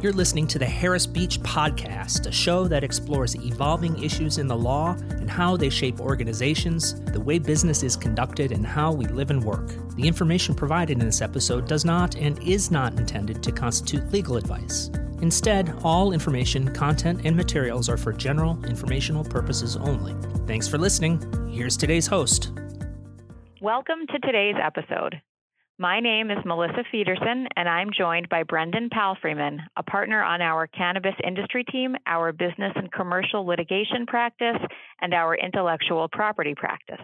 You're listening to the Harris Beach Podcast, a show that explores evolving issues in the law and how they shape organizations, the way business is conducted, and how we live and work. The information provided in this episode does not and is not intended to constitute legal advice. Instead, all information, content, and materials are for general informational purposes only. Thanks for listening. Here's today's host. Welcome to today's episode. My name is Melissa Federson, and I'm joined by Brendan Palfreyman, a partner on our cannabis industry team, our business and commercial litigation practice, and our intellectual property practice.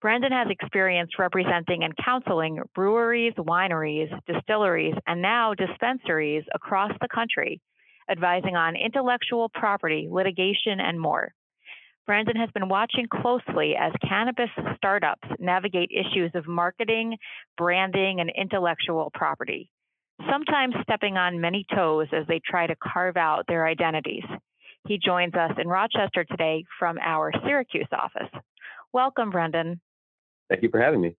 Brendan has experience representing and counseling breweries, wineries, distilleries, and now dispensaries across the country, advising on intellectual property, litigation, and more. Brendan has been watching closely as cannabis startups navigate issues of marketing, branding, and intellectual property, sometimes stepping on many toes as they try to carve out their identities. He joins us in Rochester today from our Syracuse office. Welcome, Brendan. Thank you for having me.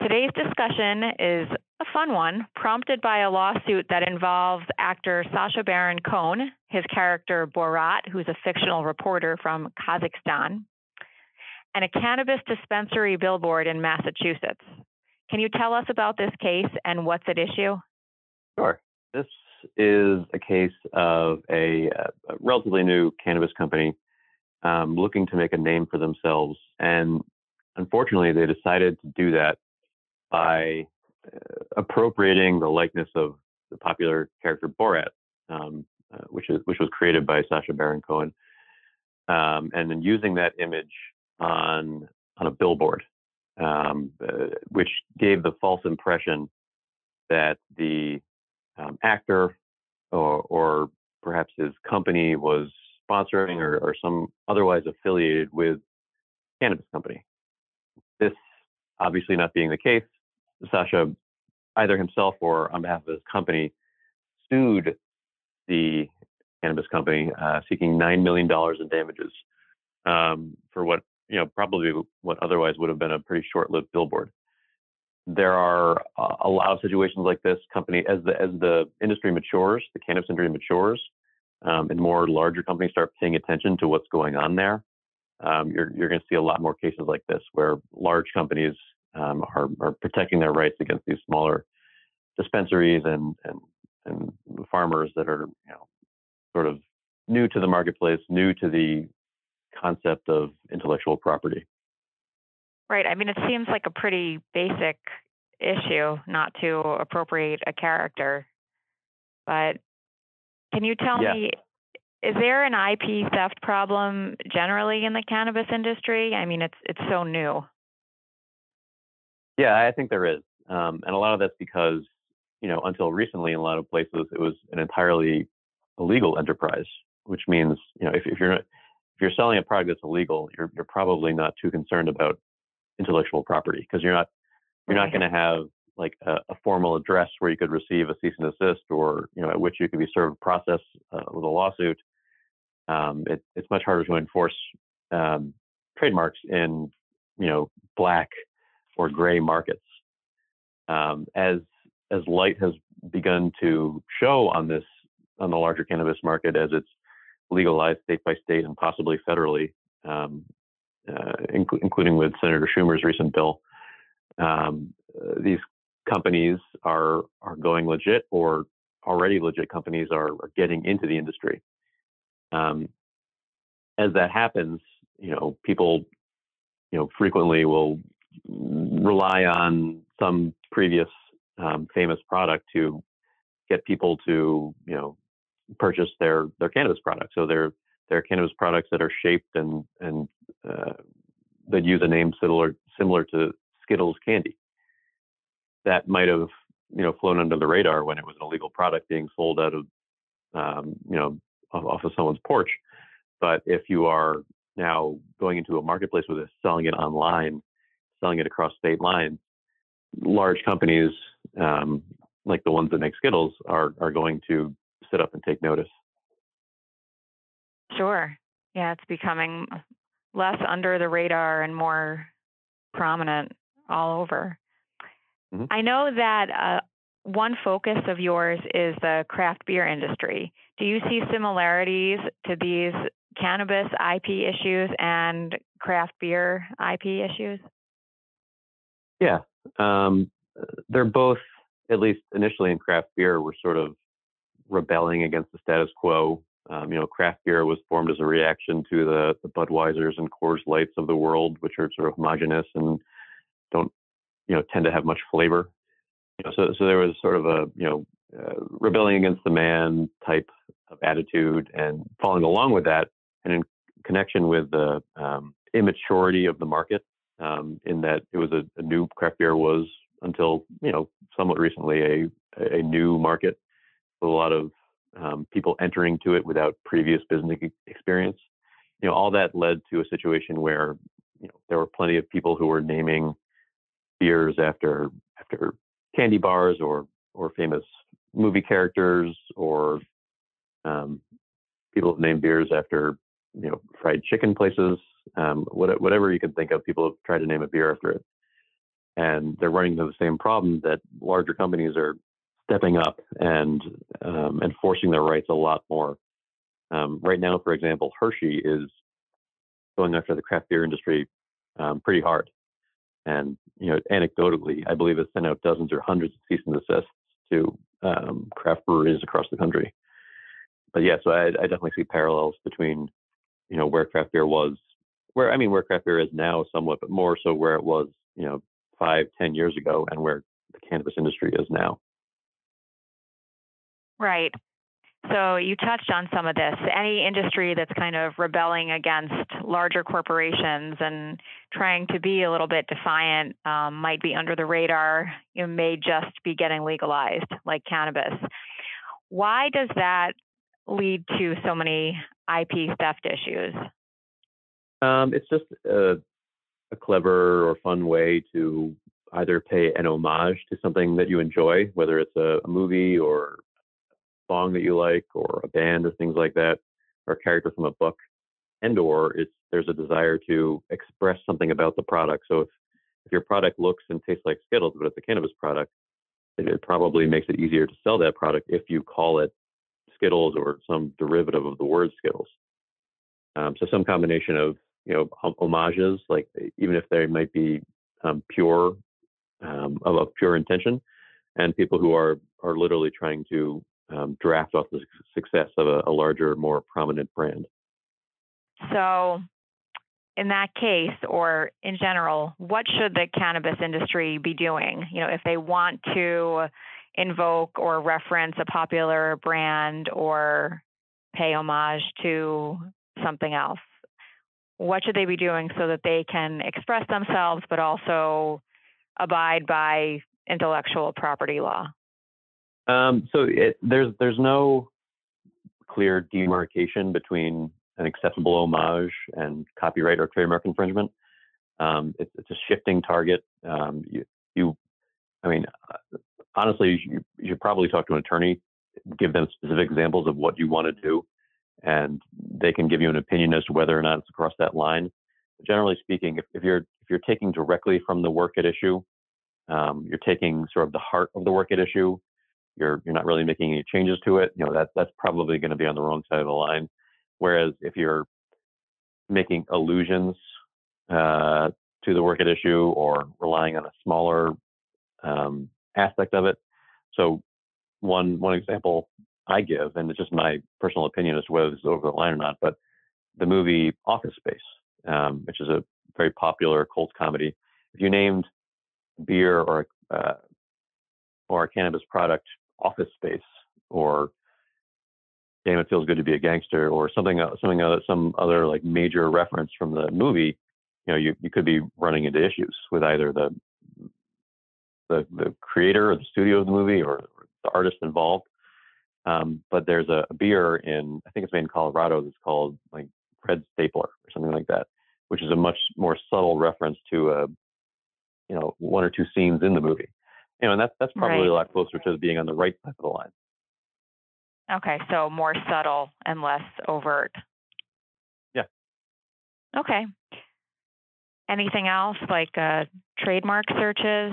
Today's discussion is a fun one, prompted by a lawsuit that involves actor Sacha Baron Cohen, his character Borat, who's a fictional reporter from Kazakhstan, and a cannabis dispensary billboard in Massachusetts. Can you tell us about this case and what's at issue? Sure. This is a case of a, a relatively new cannabis company um, looking to make a name for themselves. And unfortunately, they decided to do that by appropriating the likeness of the popular character Borat, um, uh, which is which was created by Sacha Baron Cohen, um, and then using that image on on a billboard, um, uh, which gave the false impression that the um, actor or, or, perhaps his company was sponsoring or, or some otherwise affiliated with cannabis company. This obviously not being the case, Sacha, either himself or on behalf of his company, sued the cannabis company, uh, seeking nine million dollars in damages um, for what you know probably what otherwise would have been a pretty short-lived billboard. There are a lot of situations like this. Company as the as the industry matures, the cannabis industry matures, um, and more larger companies start paying attention to what's going on there. Um, you're you're going to see a lot more cases like this where large companies um, are, are protecting their rights against these smaller dispensaries and, and, and farmers that are, you know, sort of new to the marketplace, new to the concept of intellectual property. Right. I mean, it seems like a pretty basic issue not to appropriate a character. But can you tell yeah. me, is there an IP theft problem generally in the cannabis industry? I mean, it's it's so new. Yeah, I think there is, um, and a lot of that's because you know until recently in a lot of places it was an entirely illegal enterprise, which means you know if, if you're not, if you're selling a product that's illegal, you're you're probably not too concerned about intellectual property because you're not you're not going to have like a, a, formal address where you could receive a cease and desist or you know at which you could be served process uh, with a lawsuit. Um, it, it's much harder to enforce um, trademarks in you know black or gray markets. Um, as as light has begun to show on this on the larger cannabis market as it's legalized state by state and possibly federally, um, uh, inc- including with Senator Schumer's recent bill, um, these companies are are going legit or already legit companies are, are getting into the industry. Um, as that happens, you know, people, you know, frequently will rely on some previous um, famous product to get people to you know purchase their their cannabis products. So they're they're cannabis products that are shaped and and uh, that use a name similar similar to Skittles candy. That might have you know flown under the radar when it was an illegal product being sold out of um, you know off of someone's porch. But if you are now going into a marketplace with it, selling it online, selling it across state lines, large companies um, like the ones that make Skittles are are going to sit up and take notice. Sure. Yeah, it's becoming less under the radar and more prominent all over. Mm-hmm. I know that uh, one focus of yours is the craft beer industry. Do you see similarities to these cannabis IP issues and craft beer IP issues? Yeah, um, they're both, at least initially in craft beer, were sort of rebelling against the status quo. Um, you know, craft beer was formed as a reaction to the, the Budweisers and Coors Lights of the world, which are sort of homogenous and don't, you know, tend to have much flavor. You know, so so there was sort of a you know uh, rebelling against the man type of attitude, and following along with that, and in connection with the um, immaturity of the market, um, in that it was a, a, new craft beer was until you know somewhat recently a a new market with a lot of um, people entering to it without previous business experience. You know, all that led to a situation where you know there were plenty of people who were naming beers after after candy bars or or famous movie characters or um, people have named beers after you know fried chicken places um, whatever you can think of people have tried to name a beer after it. And they're running into the same problem that larger companies are stepping up and um, enforcing their rights a lot more. Um, right now for example hershey is going after the craft beer industry um, pretty hard. And you know anecdotally i believe it's sent out dozens or hundreds of cease and desists to um, craft breweries across the country. But yeah so I, I definitely see parallels between you know where craft beer was where I mean where craft beer is now somewhat, but more so where it was you know five ten years ago and where the cannabis industry is now. Right. So you touched on some of this. Any industry that's kind of rebelling against larger corporations and trying to be a little bit defiant um, might be under the radar. You may just be getting legalized, like cannabis. Why does that lead to so many IP theft issues? Um, it's just a, a, clever or fun way to either pay an homage to something that you enjoy, whether it's a, a movie or a song that you like, or a band or things like that, or a character from a book, and or it's there's a desire to express something about the product. So if if your product looks and tastes like Skittles, but it's a cannabis product, it, it probably makes it easier to sell that product if you call it Skittles or some derivative of the word Skittles. Um, so some combination of you know homages, like even if they might be um, pure um, of, of, pure intention, and people who are are literally trying to um, draft off the success of a, a larger, more prominent brand. So, in that case, or in general, what should the cannabis industry be doing? You know, if they want to invoke or reference a popular brand or pay homage to something else? What should they be doing so that they can express themselves but also abide by intellectual property law? Um, so it, there's there's no clear demarcation between an acceptable homage and copyright or trademark infringement. Um, it's, it's, a shifting target. Um, you, you, I mean, honestly, you, you should probably talk to an attorney, give them specific examples of what you want to do, and they can give you an opinion as to whether or not it's across that line. But generally speaking, if, if you're if you're taking directly from the work at issue, um, you're taking sort of the heart of the work at issue. You're you're not really making any changes to it. You know that that's probably going to be on the wrong side of the line. Whereas if you're making allusions uh, to the work at issue or relying on a smaller um, aspect of it. So one one example I give, and it's just my personal opinion as to whether this is over the line or not, but the movie Office Space, um, which is a very popular cult comedy. If you named beer or uh, or a cannabis product Office Space or Damn It Feels Good to Be a Gangster or something something other, some other like major reference from the movie, you know, you, you could be running into issues with either the the, the creator or the studio of the movie or the artist involved. Um, but there's a, a, beer in, I think it's made in Colorado that's called like Red Stapler or something like that, which is a much more subtle reference to a, you know, one or two scenes in the movie. You know, and that's that's probably right. a lot closer to being on the right side of the line. Okay, so more subtle and less overt. Yeah. Okay. Anything else like uh, trademark searches?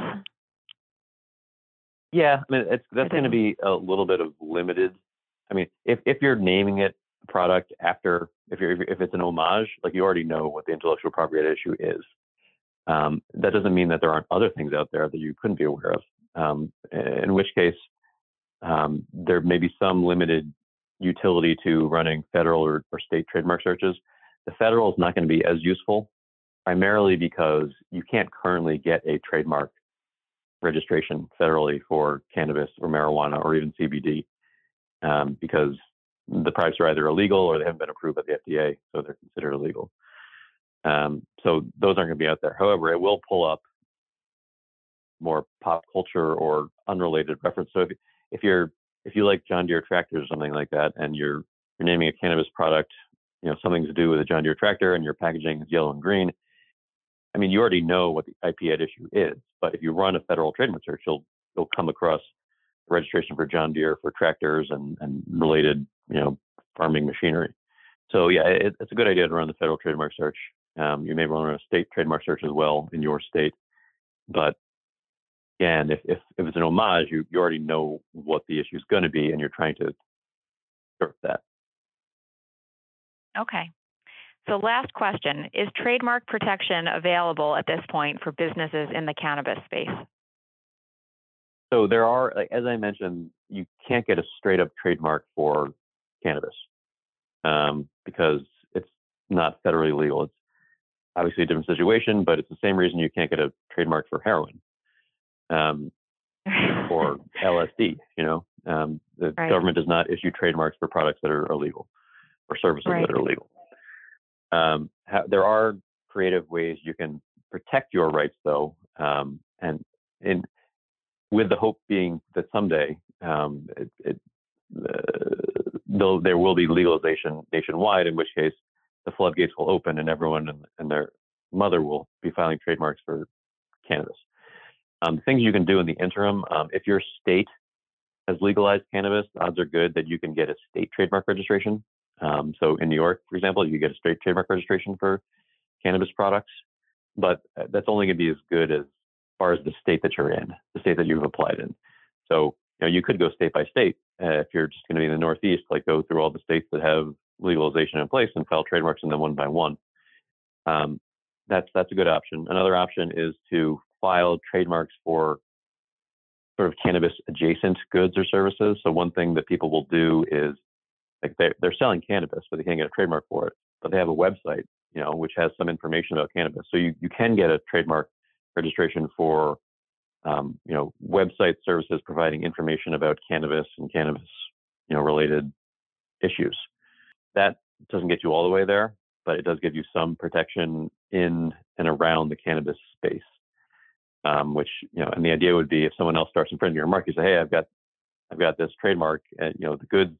Yeah, I mean, it's that's going to be a little bit of limited. I mean, if if you're naming it a product after if you're if it's an homage, like you already know what the intellectual property issue is. Um, that doesn't mean that there aren't other things out there that you couldn't be aware of. Um, in which case, um, there may be some limited utility to running federal or, or state trademark searches. The federal is not going to be as useful, primarily because you can't currently get a trademark registration federally for cannabis or marijuana or even CBD um, because the products are either illegal or they haven't been approved by the FDA, so they're considered illegal. Um, so those aren't going to be out there. However, it will pull up more pop culture or unrelated reference. So if, if you're if you like John Deere tractors or something like that, and you're you're naming a cannabis product, you know something to do with a John Deere tractor, and your packaging is yellow and green. I mean, you already know what the IP at issue is, but if you run a federal trademark search, you'll you'll come across registration for John Deere for tractors and, and related, you know, farming machinery. So yeah, it, it's a good idea to run the federal trademark search. Um, you may want to run a state trademark search as well in your state, but again, if, if, if it's an homage, you, you already know what the issue is going to be and you're trying to serve that. Okay. So last question, is trademark protection available at this point for businesses in the cannabis space? So there are, as I mentioned, you can't get a straight up trademark for cannabis um, because it's not federally legal. It's obviously a different situation, but it's the same reason you can't get a trademark for heroin um, or LSD. You know, um, the right. government does not issue trademarks for products that are illegal or services right. that are illegal. Um, ha- there are creative ways you can protect your rights, though, um, and in with the hope being that someday um, it, it, uh, there will be legalization nationwide, in which case the floodgates will open and everyone and, and their mother will be filing trademarks for cannabis. Um, things you can do in the interim, um, if your state has legalized cannabis, odds are good that you can get a state trademark registration. Um, so in New York, for example, you get a straight trademark registration for cannabis products, but uh, that's only going to be as good as far as the state that you're in, the state that you've applied in. So you know you could go state by state uh, if you're just going to be in the Northeast, like go through all the states that have legalization in place and file trademarks in them one by one. Um, that's that's a good option. Another option is to file trademarks for sort of cannabis adjacent goods or services. So one thing that people will do is like they're, they're selling cannabis, but they can't get a trademark for it. But they have a website, you know, which has some information about cannabis. So you, you can get a trademark registration for, um, you know, website services providing information about cannabis and cannabis, you know, related issues. That doesn't get you all the way there, but it does give you some protection in and around the cannabis space. Um, which you know, and the idea would be if someone else starts infringing your mark, you say, hey, I've got, I've got this trademark, and you know, the goods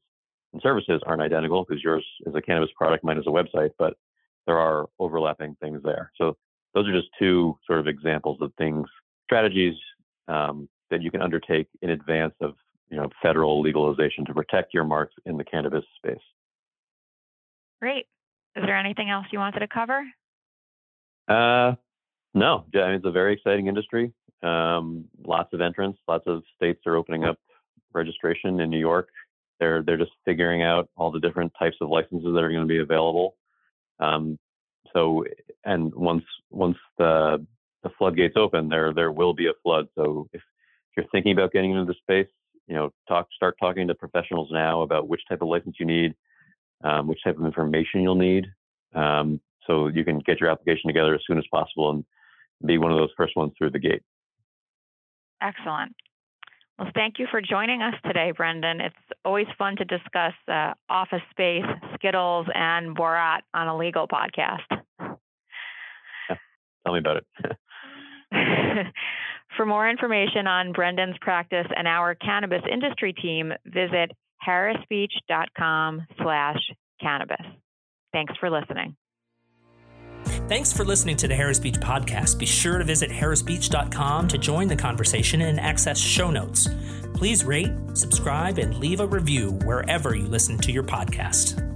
and services aren't identical because yours is a cannabis product, mine is a website, but there are overlapping things there. So those are just two sort of examples of things, strategies um, that you can undertake in advance of you know federal legalization to protect your marks in the cannabis space. Great. Is there anything else you wanted to cover? Uh, no. I mean, it's a very exciting industry. Um, lots of entrants. Lots of states are opening up registration in New York. They're they're just figuring out all the different types of licenses that are going to be available. Um, so, and once once the the floodgates open, there there will be a flood. So if you're thinking about getting into the space, you know, talk start talking to professionals now about which type of license you need, um, which type of information you'll need, um, so you can get your application together as soon as possible and be one of those first ones through the gate. Excellent. Well, thank you for joining us today, Brendan. It's always fun to discuss uh, office space, Skittles, and Borat on a legal podcast. Yeah, tell me about it. for more information on Brendan's practice and our cannabis industry team, visit harrisbeach.com slash cannabis. Thanks for listening. Thanks for listening to the Harris Beach podcast. Be sure to visit harrisbeach.com to join the conversation and access show notes. Please rate, subscribe, and leave a review wherever you listen to your podcast.